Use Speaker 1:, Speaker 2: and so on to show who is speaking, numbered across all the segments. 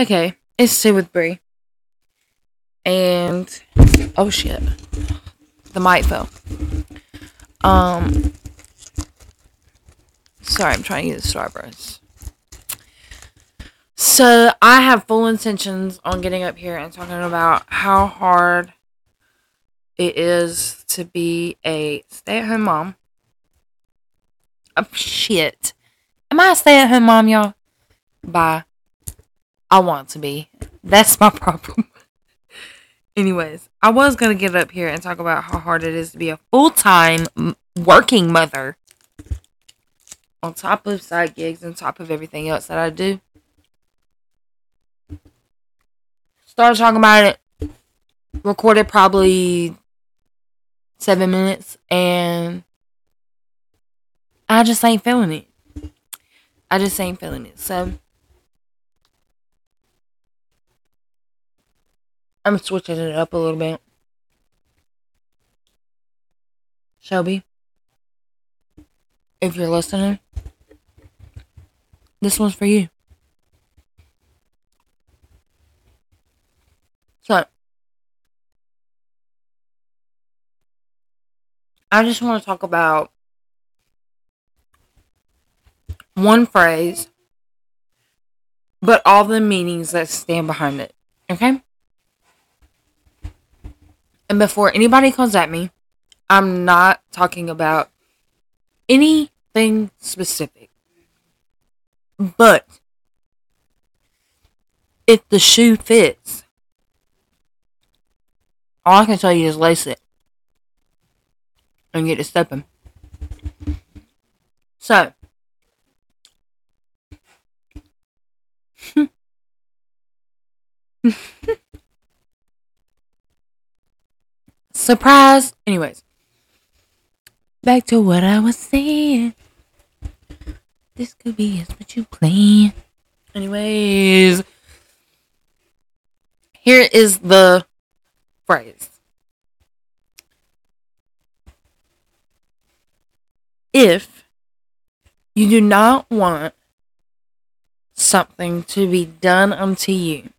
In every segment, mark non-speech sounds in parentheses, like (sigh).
Speaker 1: Okay, it's Sue with Brie. And oh shit. The mic fell. Um sorry, I'm trying to get the Starburst. So I have full intentions on getting up here and talking about how hard it is to be a stay at home mom. Oh shit. Am I a stay at home mom, y'all? Bye. I want to be. That's my (laughs) problem. Anyways, I was going to get up here and talk about how hard it is to be a full time working mother on top of side gigs and top of everything else that I do. Started talking about it, recorded probably seven minutes, and I just ain't feeling it. I just ain't feeling it. So I'm switching it up a little bit. Shelby, if you're listening, this one's for you. So, I just want to talk about one phrase, but all the meanings that stand behind it. Okay? And before anybody comes at me, I'm not talking about anything specific. But if the shoe fits, all I can tell you is lace it and get it stepping. So, (laughs) surprise. Anyways, back to what I was saying. This could be is what you plan. Anyways, here is the phrase. If you do not want something to be done unto you,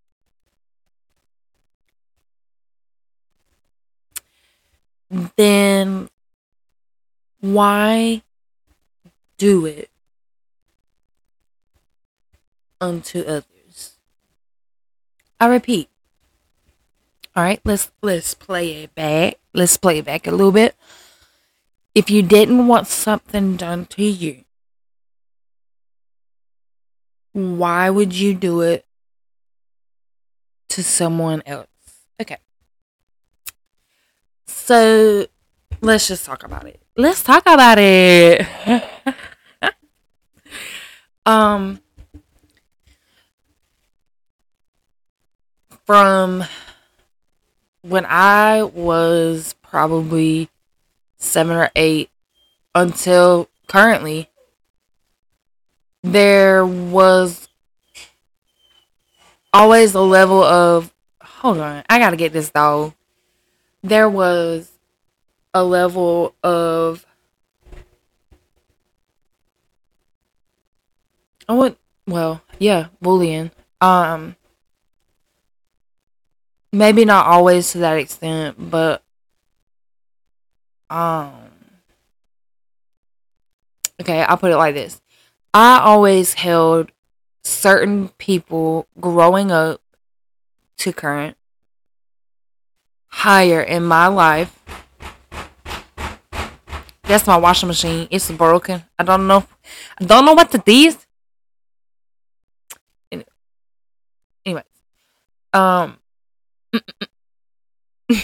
Speaker 1: then why do it unto others? I repeat. All right, let's let's play it back. Let's play it back a little bit. If you didn't want something done to you, why would you do it to someone else? Okay. So let's just talk about it. Let's talk about it. (laughs) um from when I was probably 7 or 8 until currently there was always a level of hold on, I got to get this though there was a level of I would well, yeah, bullying. Um maybe not always to that extent, but um okay, I'll put it like this. I always held certain people growing up to current higher in my life. That's my washing machine. It's broken. I don't know. I don't know what to do. Anyway, um, (laughs)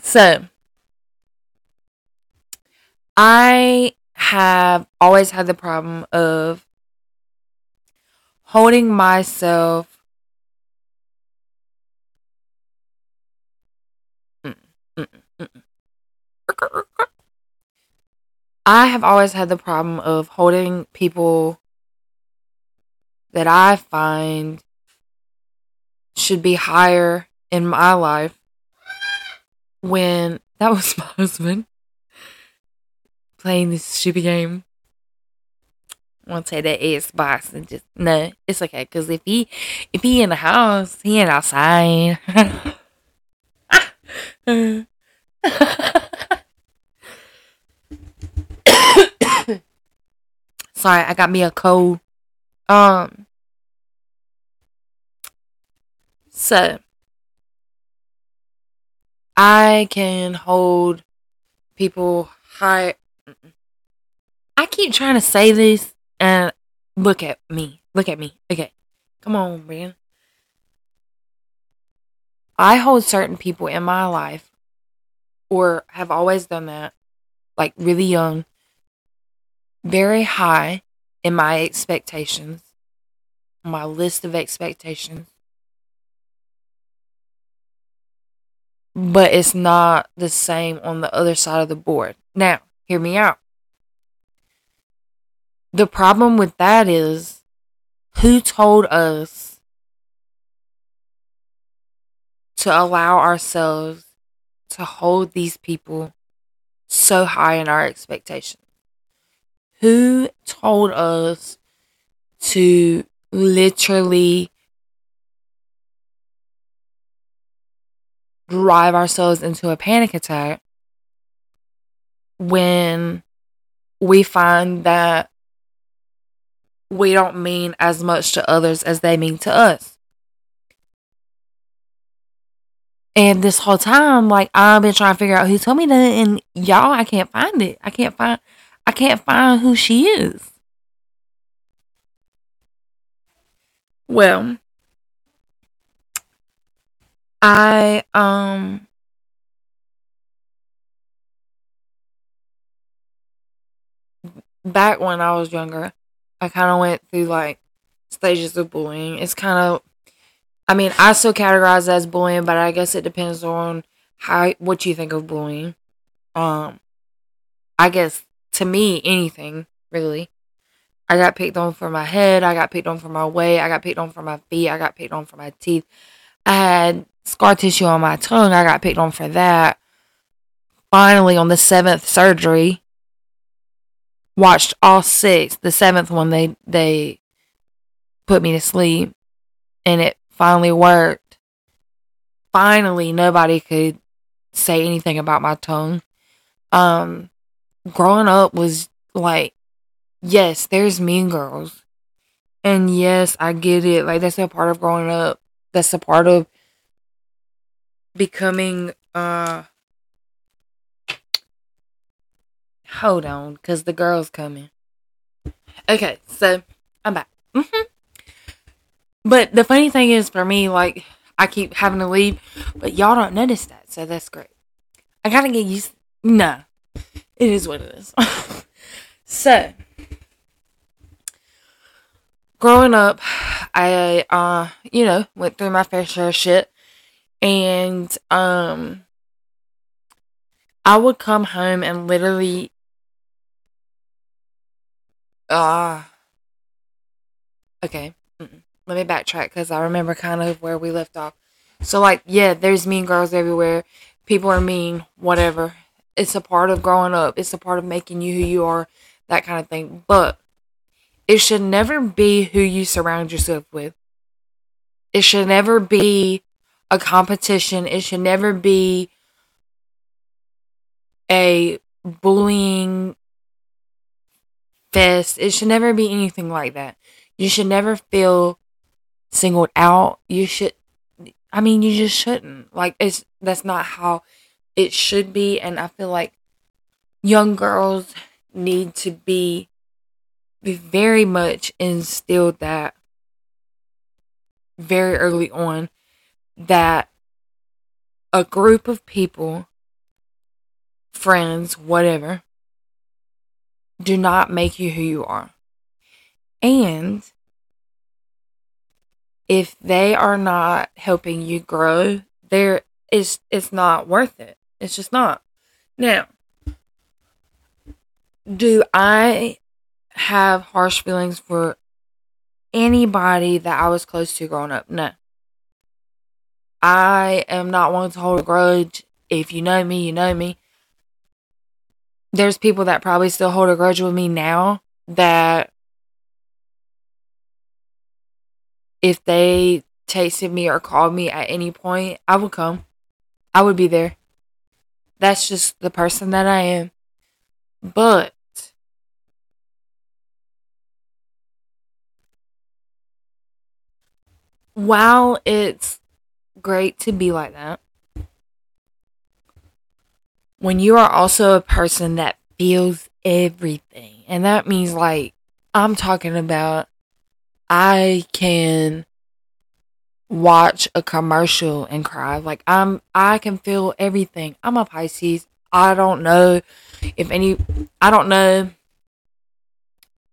Speaker 1: so I have always had the problem of holding myself I have always had the problem of holding people that I find should be higher in my life when (laughs) that was my husband playing this stupid game. I won't say that Xbox and just no, it's okay. Cause if he if he in the house, he ain't outside. (laughs) (laughs) (coughs) Sorry, I got me a cold. Um. So I can hold people high. I keep trying to say this and look at me. Look at me. Okay. Come on, man. I hold certain people in my life, or have always done that, like really young, very high in my expectations, my list of expectations. But it's not the same on the other side of the board. Now, hear me out. The problem with that is who told us to allow ourselves to hold these people so high in our expectations? Who told us to literally drive ourselves into a panic attack when we find that we don't mean as much to others as they mean to us. And this whole time, like I've been trying to figure out who told me that, and y'all, I can't find it. I can't find, I can't find who she is. Well, I um back when I was younger, I kind of went through like stages of bullying. It's kind of, I mean, I still categorize as bullying, but I guess it depends on how what you think of bullying. Um, I guess to me, anything really. I got picked on for my head. I got picked on for my weight. I got picked on for my feet. I got picked on for my teeth. I had scar tissue on my tongue. I got picked on for that. Finally, on the seventh surgery, watched all six. The seventh one, they they put me to sleep, and it finally worked. Finally, nobody could say anything about my tongue. Um, growing up was like, yes, there's mean girls, and yes, I get it. Like that's a part of growing up. That's a part of becoming uh hold on because the girl's coming okay so i'm back mm-hmm. But the funny thing is for me like i keep having to leave but y'all don't notice that so that's great i gotta get used no it is what it is (laughs) so growing up i uh you know went through my fair share of shit and um I would come home and literally uh okay. Let me backtrack because i remember kind of where we left off so like yeah there's mean girls everywhere people are mean whatever it's a part of growing up it's a part of making you who you are that kind of thing but it should never be who you surround yourself with it should never be a competition. It should never be a bullying fest. It should never be anything like that. You should never feel singled out. You should I mean you just shouldn't. Like it's that's not how it should be and I feel like young girls need to be be very much instilled that very early on that a group of people, friends, whatever, do not make you who you are. And if they are not helping you grow, there is it's not worth it. It's just not. Now, do I have harsh feelings for anybody that I was close to growing up? No. I am not one to hold a grudge. If you know me, you know me. There's people that probably still hold a grudge with me now that if they texted me or called me at any point, I would come. I would be there. That's just the person that I am. But while it's great to be like that, when you are also a person that feels everything, and that means like I'm talking about, I can watch a commercial and cry. Like I'm, I can feel everything. I'm a Pisces. I don't know if any, I don't know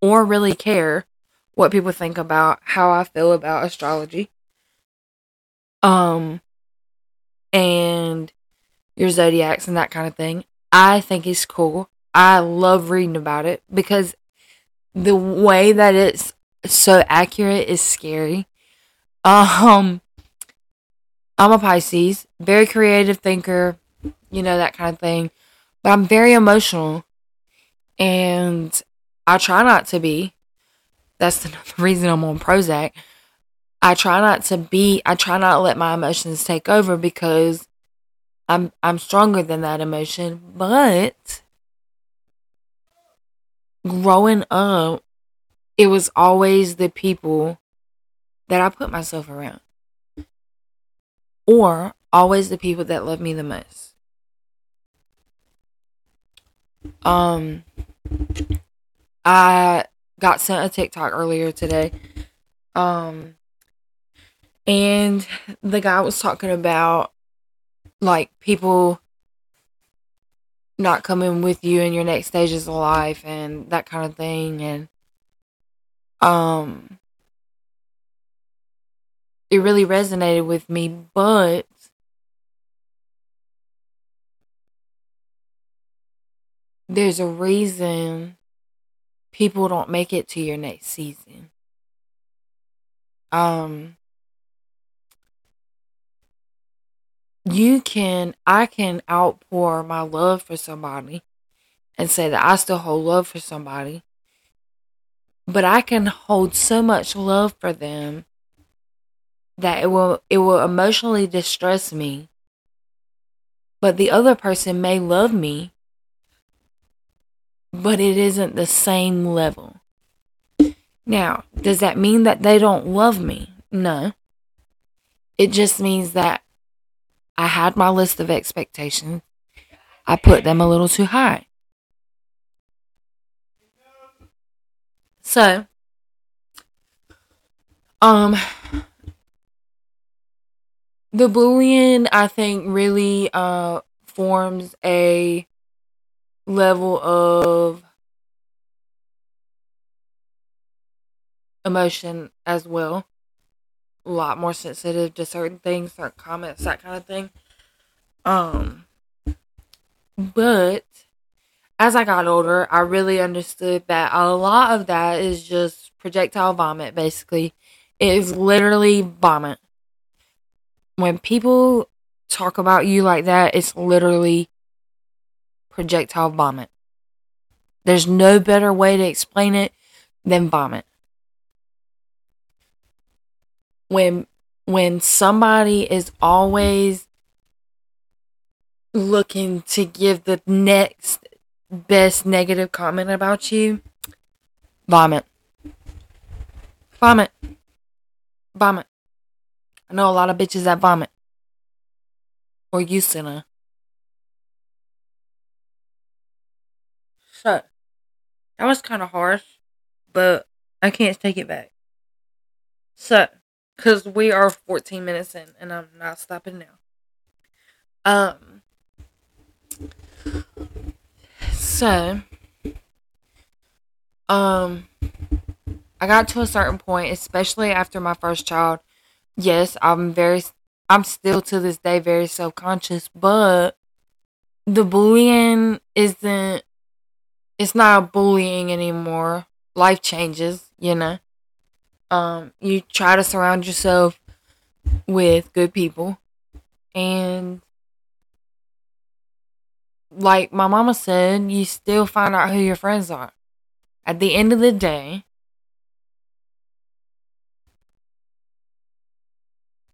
Speaker 1: or really care what people think about how I feel about astrology. Um, and your zodiacs and that kind of thing. I think it's cool. I love reading about it because the way that it's so accurate is scary. Um, I'm a Pisces, very creative thinker, you know, that kind of thing. But I'm very emotional and I try not to be. That's (laughs) the reason I'm on Prozac. I try not to be, I try not to let my emotions take over because I'm I'm stronger than that emotion, but growing up, it was always the people that I put myself around. Or always the people that love me the most. Um I got sent a TikTok earlier today. Um and the guy was talking about like people not coming with you in your next stages of life and that kind of thing and um it really resonated with me but there's a reason people don't make it to your next season um you can I can outpour my love for somebody and say that I still hold love for somebody. But I can hold so much love for them that it will it will emotionally distress me. But the other person may love me, but it isn't the same level. Now, does that mean that they don't love me? No. It just means that I had my list of expectations. I put them a little too high. So, um, the bullying, I think, really uh, forms a level of emotion as well a lot more sensitive to certain things, certain comments, that kind of thing. Um, but as I got older, I really understood that a lot of that is just projectile vomit, basically. It is literally vomit. When people talk about you like that, it's literally projectile vomit. There's no better way to explain it than vomit. when when somebody is always looking to give the next best negative comment about you, vomit. Vomit. Vomit. I know a lot of bitches that vomit. Or you, know. So, that was kind of harsh, but I can't take it back. So, because we are 14 minutes in and I'm not stopping now. Um, so, um, I got to a certain point, especially after my first child. Yes, I'm very, I'm still to this day very self conscious, but the bullying isn't, it's not bullying anymore. Life changes, you know. Um, you try to surround yourself with good people. And like my mama said, you still find out who your friends are. At the end of the day,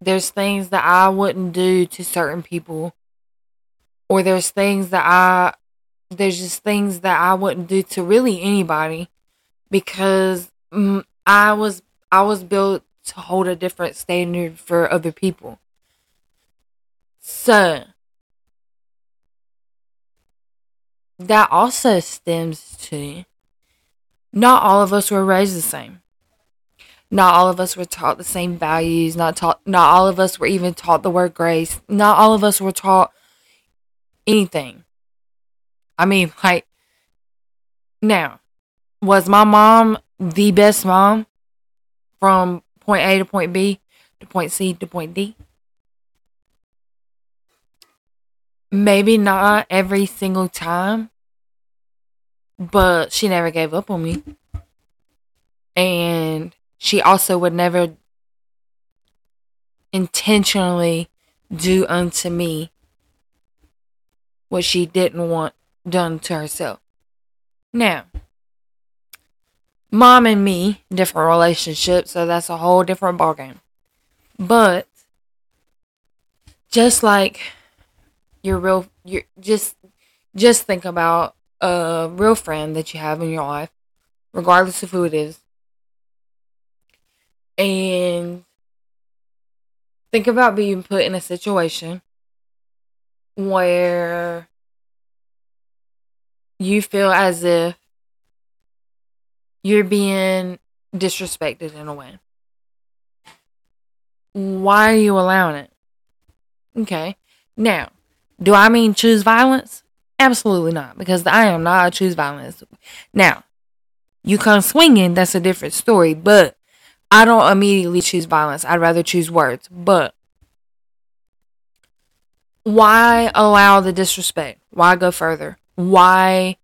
Speaker 1: there's things that I wouldn't do to certain people, or there's things that I, there's just things that I wouldn't do to really anybody because mm, I was, I was built to hold a different standard for other people. So, that also stems to not all of us were raised the same. Not all of us were taught the same values. Not taught. Not all of us were even taught the word grace. Not all of us were taught anything. I mean, like, now, was my mom the best mom from point A to point B to point C to point D? Maybe not every single time, but she never gave up on me. And she also would never intentionally do unto me what she didn't want done to herself. Now, mom and me, different relationships, so that's a whole different ballgame. But just like your real, you just just think about a real friend that you have in your life, regardless of who it is, and think about being put in a situation where you feel as if you're being disrespected in a way. Why are you allowing it? Okay. Now, do I mean choose violence? Absolutely not, because I am not a choose violence. Now, you come swinging, that's a different story, but I don't immediately choose violence. I'd rather choose words. But why allow the disrespect? Why go further? Why,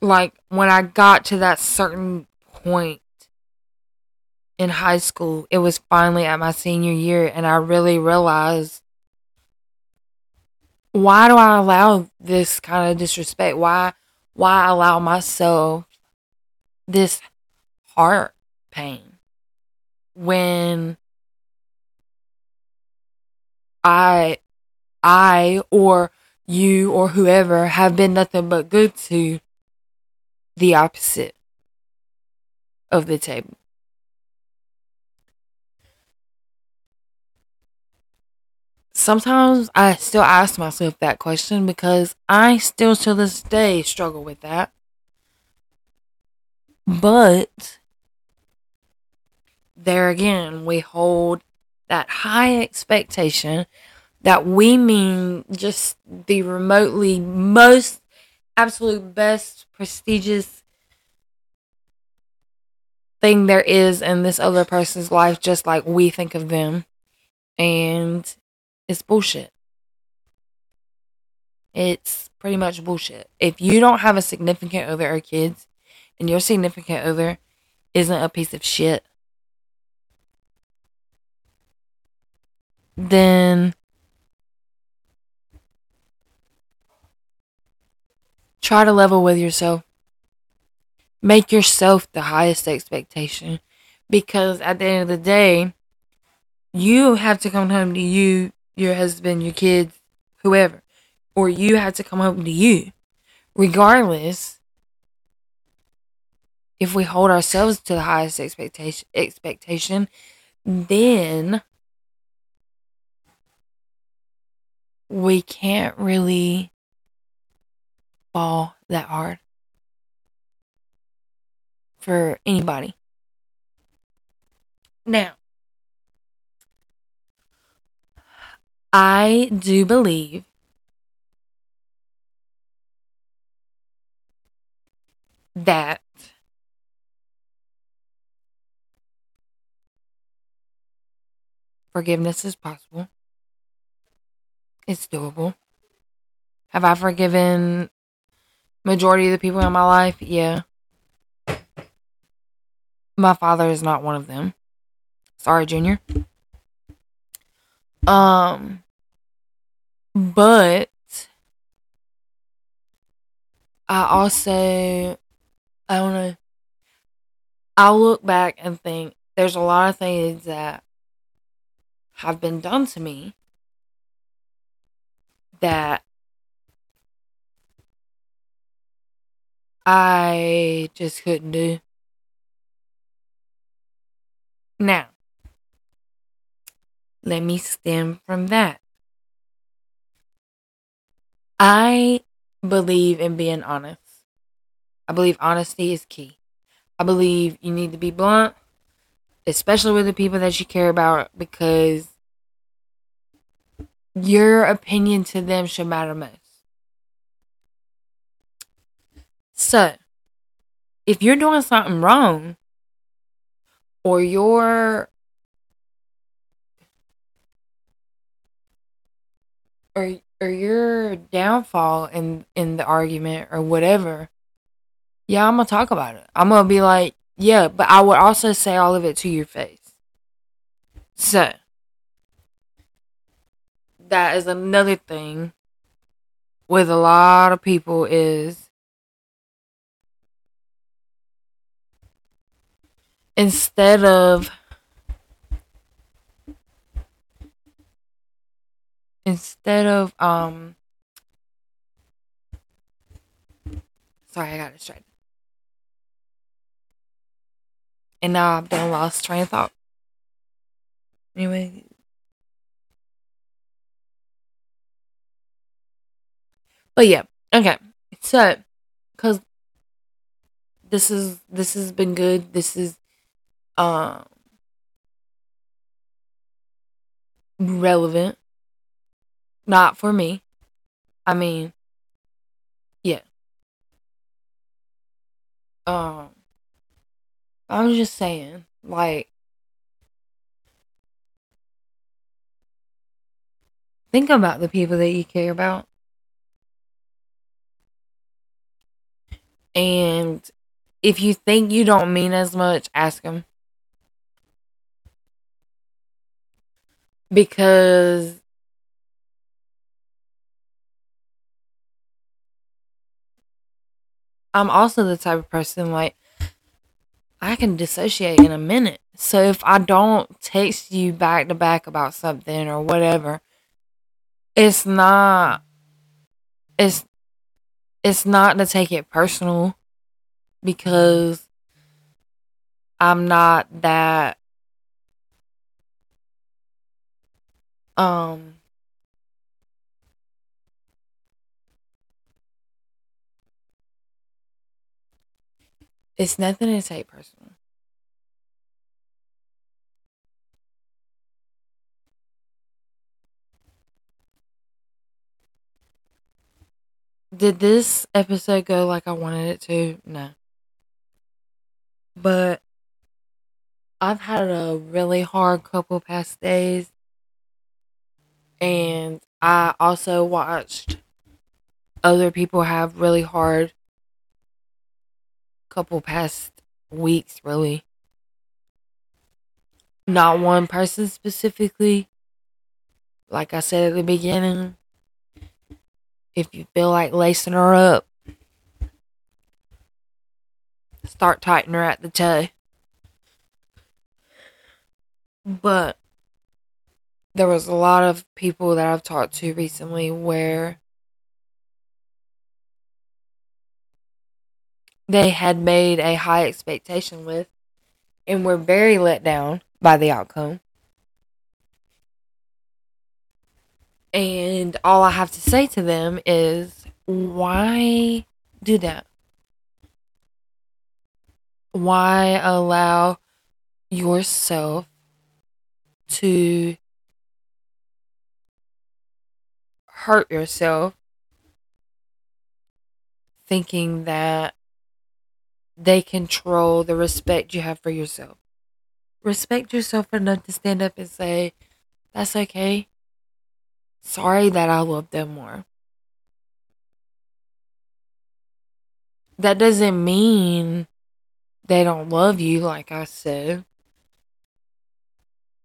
Speaker 1: like, when I got to that certain point in high school, it was finally at my senior year, and I really realized why do I allow this kind of disrespect? Why, why allow myself this heart pain when I I or you or whoever have been nothing but good to the opposite of the table. Sometimes I still ask myself that question because I still to this day struggle with that. But there again, we hold that high expectation that we mean just the remotely most absolute best prestigious thing there is in this other person's life just like we think of them and it's bullshit. It's pretty much bullshit. If you don't have a significant other or kids and your significant other isn't a piece of shit. Then try to level with yourself. Make yourself the highest expectation. Because at the end of the day, you have to come home to you, your husband, your kids, whoever, or you have to come home to you. Regardless, if we hold ourselves to the highest expectation, expectation, then we can't really fall that hard for anybody. Now, I do believe that forgiveness is possible. It's doable. Have I forgiven majority of the people in my life? Yeah. My father is not one of them. Sorry, Junior. Um but I also I don't know. I'll look back and think there's a lot of things that have been done to me that I just couldn't do. Now, let me stem from that. I believe in being honest. I believe honesty is key. I believe you need to be blunt, especially with the people that you care about, because your opinion to them should matter most. So, if you're doing something wrong, or you're or or your downfall in in the argument or whatever, yeah, I'm gonna talk about it. I'm gonna be like, yeah, but I would also say all of it to your face. So that is another thing with a lot of people is instead of instead of um sorry i got distracted. And now i've done lost train of thought. Anyway. But yeah. Okay. So because this is this has been good. This is um relevant not for me. I mean, yeah. Um, I'm just saying, like, think about the people that you care about. And if you think you don't mean as much, ask them. Because I'm also the type of person like I can dissociate in a minute. So if I don't text you back to back about something or whatever, it's not it's it's not to take it personal because I'm not that um It's nothing to take personal. Did this episode go like I wanted it to? No. But I've had a really hard couple past days. And I also watched other people have really hard couple past weeks, really. Not one person specifically. Like I said at the beginning, if you feel like lacing her up, start tightening her at the toe. But there was a lot of people that I've talked to recently where they had made a high expectation with and were very let down by the outcome. And all I have to say to them is why do that? Why allow yourself to hurt yourself thinking that they control the respect you have for yourself. Respect yourself enough to stand up and say, That's okay. Sorry that I love them more. That doesn't mean they don't love you, like I said.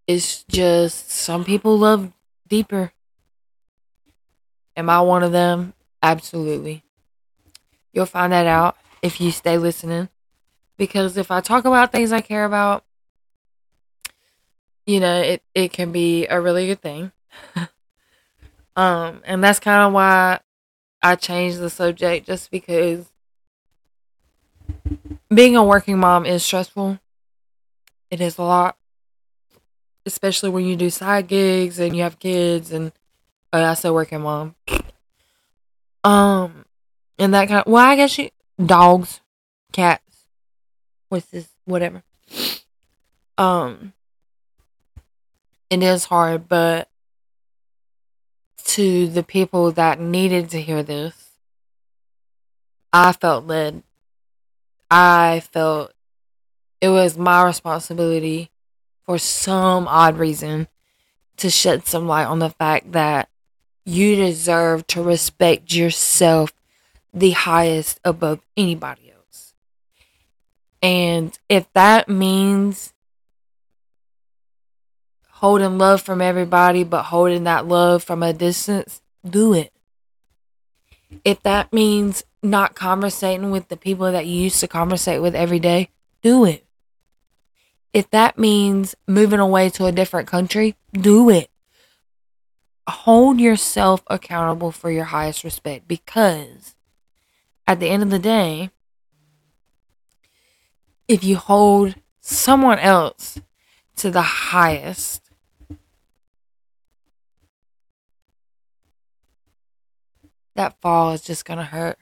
Speaker 1: It's just some people love deeper. Am I one of them? Absolutely. You'll find that out if you stay listening. Because if I talk about things I care about, you know, it, it can be a really good thing. (laughs) um, and that's kind of why I changed the subject just because being a working mom is stressful. It is a lot, especially when you do side gigs and you have kids and oh, I still working mom. Um, and that kind of well, I guess you dogs, cats, this, whatever. Um, it is hard, but to the people that needed to hear this, I felt led. I felt it was my responsibility for some odd reason to shed some light on the fact that you deserve to respect yourself the highest above anybody else. And if that means holding love from everybody, but holding that love from a distance, do it. If that means not conversating with the people that you used to conversate with every day, do it. If that means moving away to a different country, do it. Hold yourself accountable for your highest respect because at the end of the day, if you hold someone else to the highest, that fall is just gonna hurt.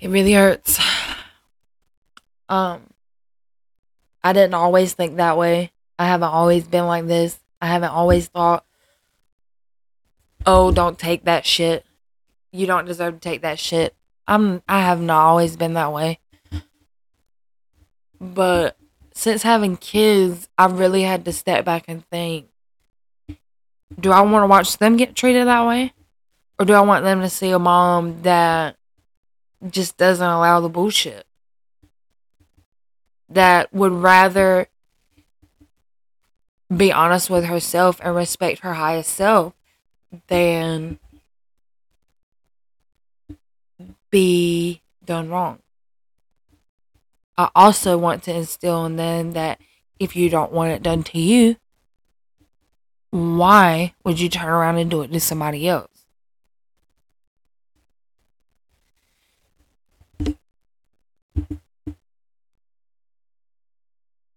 Speaker 1: It really hurts. Um, I didn't always think that way. I haven't always been like this. I haven't always thought, oh, don't take that shit. You don't deserve to take that shit. I'm I have not always been that way. But since having kids, I really had to step back and think do I want to watch them get treated that way? Or do I want them to see a mom that just doesn't allow the bullshit? That would rather be honest with herself and respect her highest self than be done wrong. I also want to instill in them that if you don't want it done to you, why would you turn around and do it to somebody else?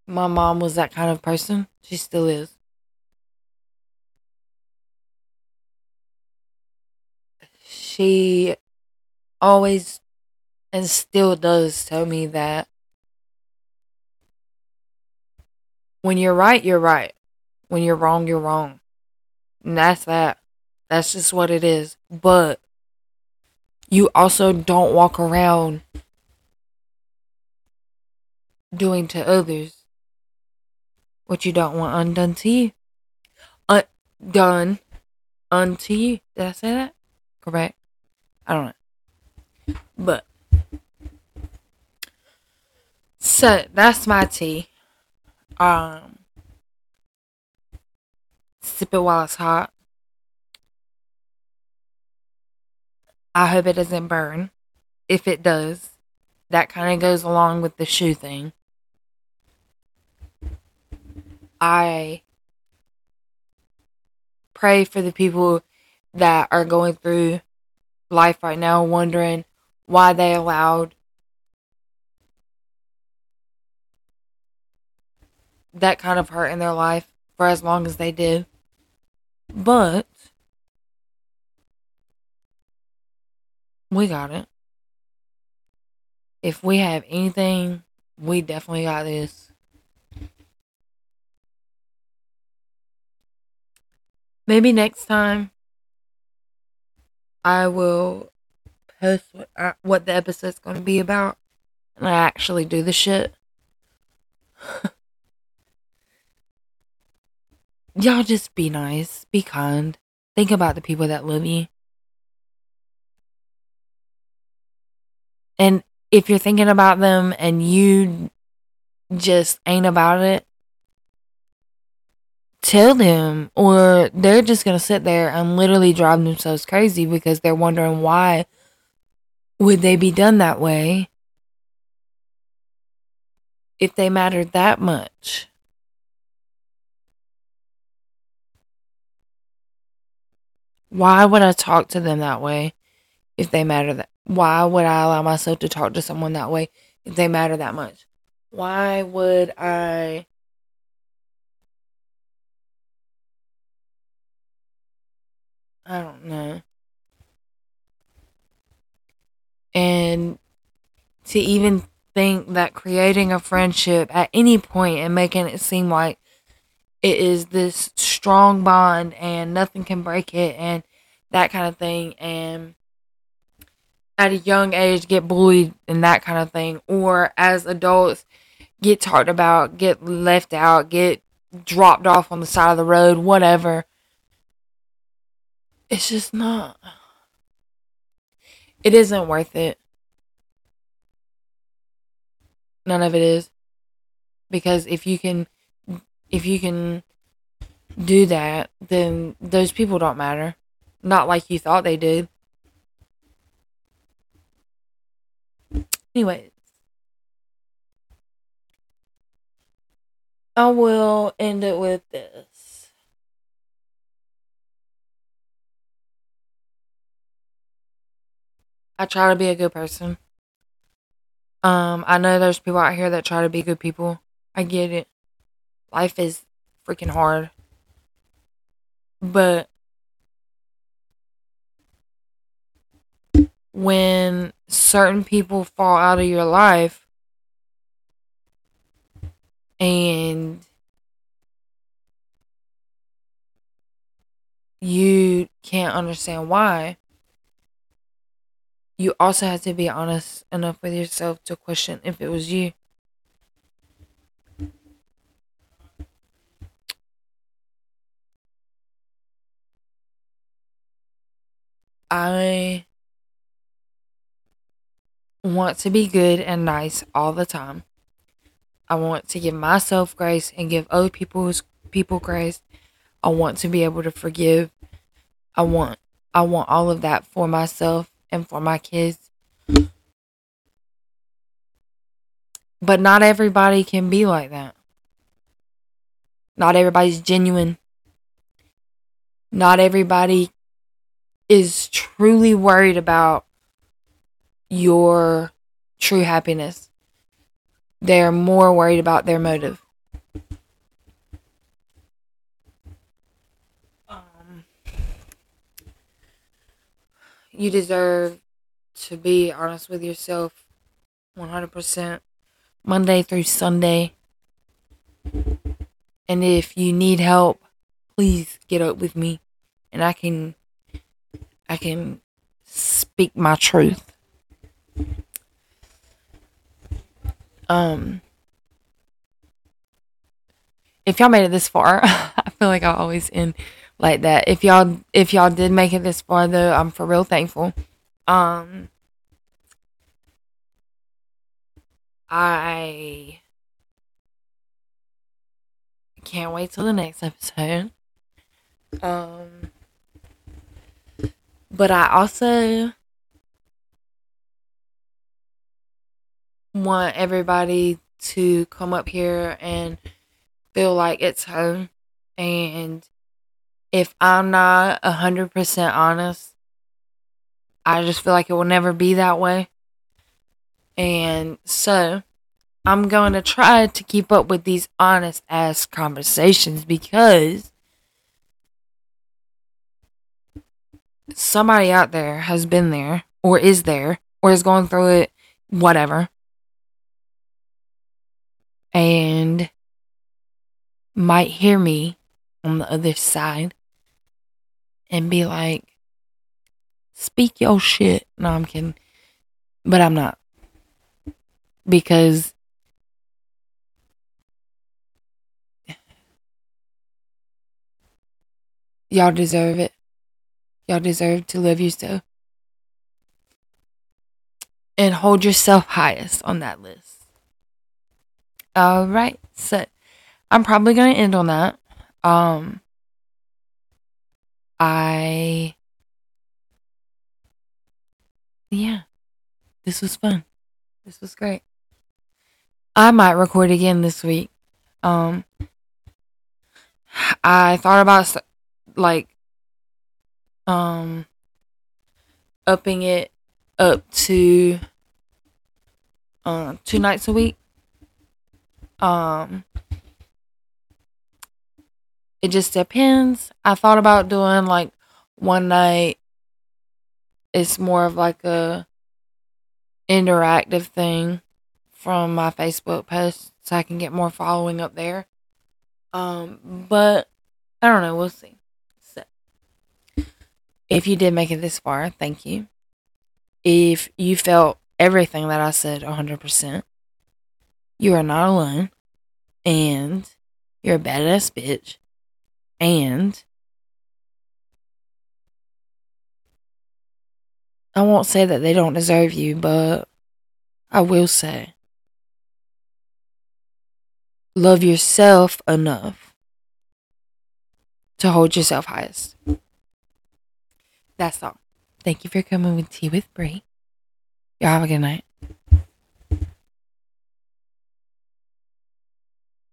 Speaker 1: My mom was that kind of person. She still is. She always and still does tell me that when you're right, you're right. When you're wrong, you're wrong. And that's that. That's just what it is. But you also don't walk around doing to others what you don't want undone to you. Undone unto you. Did I say that? Correct? I don't know. But so that's my tea. Um sip it while it's hot. I hope it doesn't burn. If it does, that kind of goes along with the shoe thing. I pray for the people that are going through life right now, wondering why they allowed that kind of hurt in their life for as long as they did. But we got it. If we have anything, we definitely got this. Maybe next time I will post what, what the episode's going to be about and I actually do the shit. (laughs) y'all just be nice, be kind, think about the people that love you. And if you're thinking about them and you just ain't about it, tell them, or they're just gonna sit there and literally drive themselves crazy because they're wondering why would they be done that way if they mattered that much, why would I talk to them that way if they matter that? Why would I allow myself to talk to someone that way if they matter that much? Why would I? I don't know. And to even think that creating a friendship at any point and making it seem like it is this strong bond and nothing can break it and that kind of thing and at a young age get bullied and that kind of thing or as adults get talked about get left out get dropped off on the side of the road whatever it's just not it isn't worth it. None of it is. Because if you can if you can do that then those people don't matter. Not like you thought they did. Anyways. I will end it with this i try to be a good person um, I know there's people out here that try to be good people. I get it. Life is freaking hard. But when certain people fall out of your life and you can't understand why, you also have to be honest enough with yourself to question if it was you. I want to be good and nice all the time. I want to give myself grace and give other people's people grace. I want to be able to forgive. I want I want all of that for myself and for my kids. But not everybody can be like that. Not everybody's genuine. Not everybody is truly worried about your true happiness. They're more worried about their motive. You deserve to be honest with yourself 100% Monday through Sunday. And if you need help, please get up with me and I can I can speak my truth. Um if y'all made it this far, (laughs) I feel like I always end like that. If y'all if y'all did make it this far though, I'm for real thankful. Um I can't wait till the next episode. Um but I also want everybody to come up here and feel like it's home and if I'm not a hundred percent honest, I just feel like it will never be that way. And so I'm going to try to keep up with these honest ass conversations because somebody out there has been there or is there or is going through it, whatever. And might hear me on the other side and be like, speak your shit. No, I'm kidding. But I'm not. Because y'all deserve it. Y'all deserve to love yourself. And hold yourself highest on that list. All right. So I'm probably going to end on that. Um, I yeah, this was fun. This was great. I might record again this week. Um, I thought about like um upping it up to uh, two nights a week. Um, it just depends. I thought about doing like one night. It's more of like a interactive thing from my Facebook post so I can get more following up there. Um, but I don't know, we'll see. So if you did make it this far, thank you. If you felt everything that I said 100%, you are not alone and you're a badass bitch and I won't say that they don't deserve you, but I will say love yourself enough to hold yourself highest. That's all. Thank you for coming with Tea with Brie. Y'all have a good night.